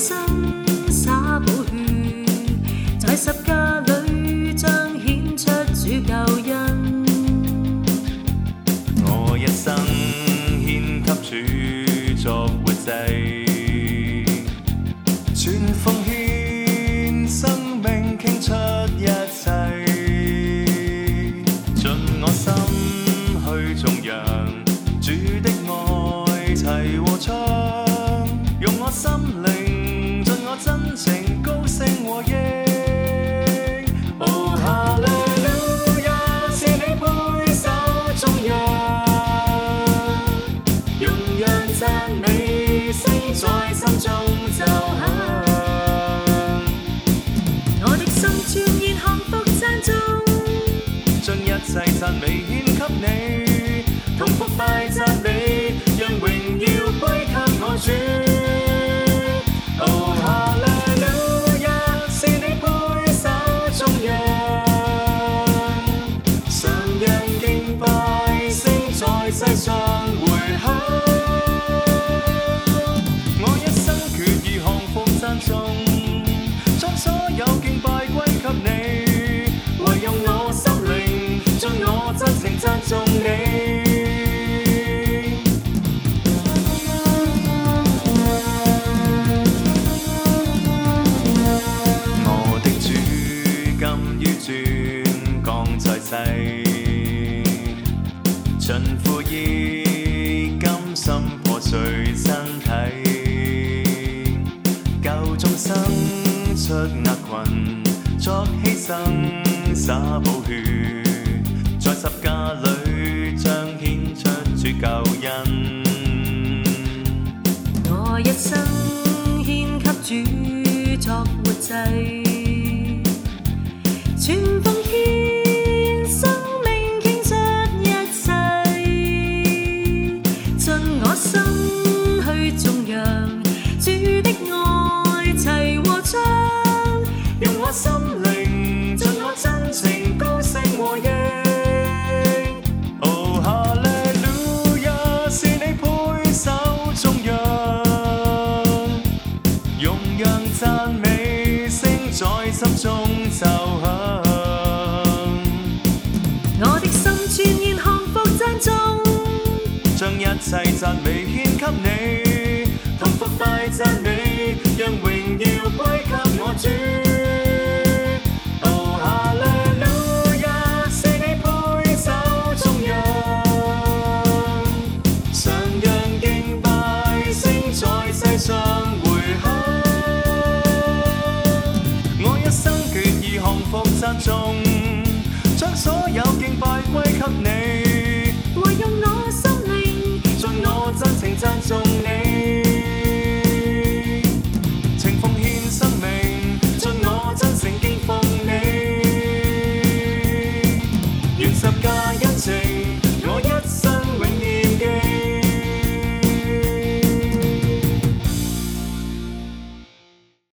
新洒宝血，在十架里彰显出主救恩。在心中奏响，我的心幸福将一切赞美献给你，福赞让荣耀归给我主。世，尽苦役，甘心破碎身体，救众生出恶群，作牺牲洒宝血，在十架里彰显出主救恩。我一生献给主作活祭。真情高声和应，Oh h a 是你配受尊荣，荣赞美声在心中奏响。我的心全然降赞颂，将一切赞美献给你，同福拜赞美，让荣耀归给我主。将所有敬拜归给你。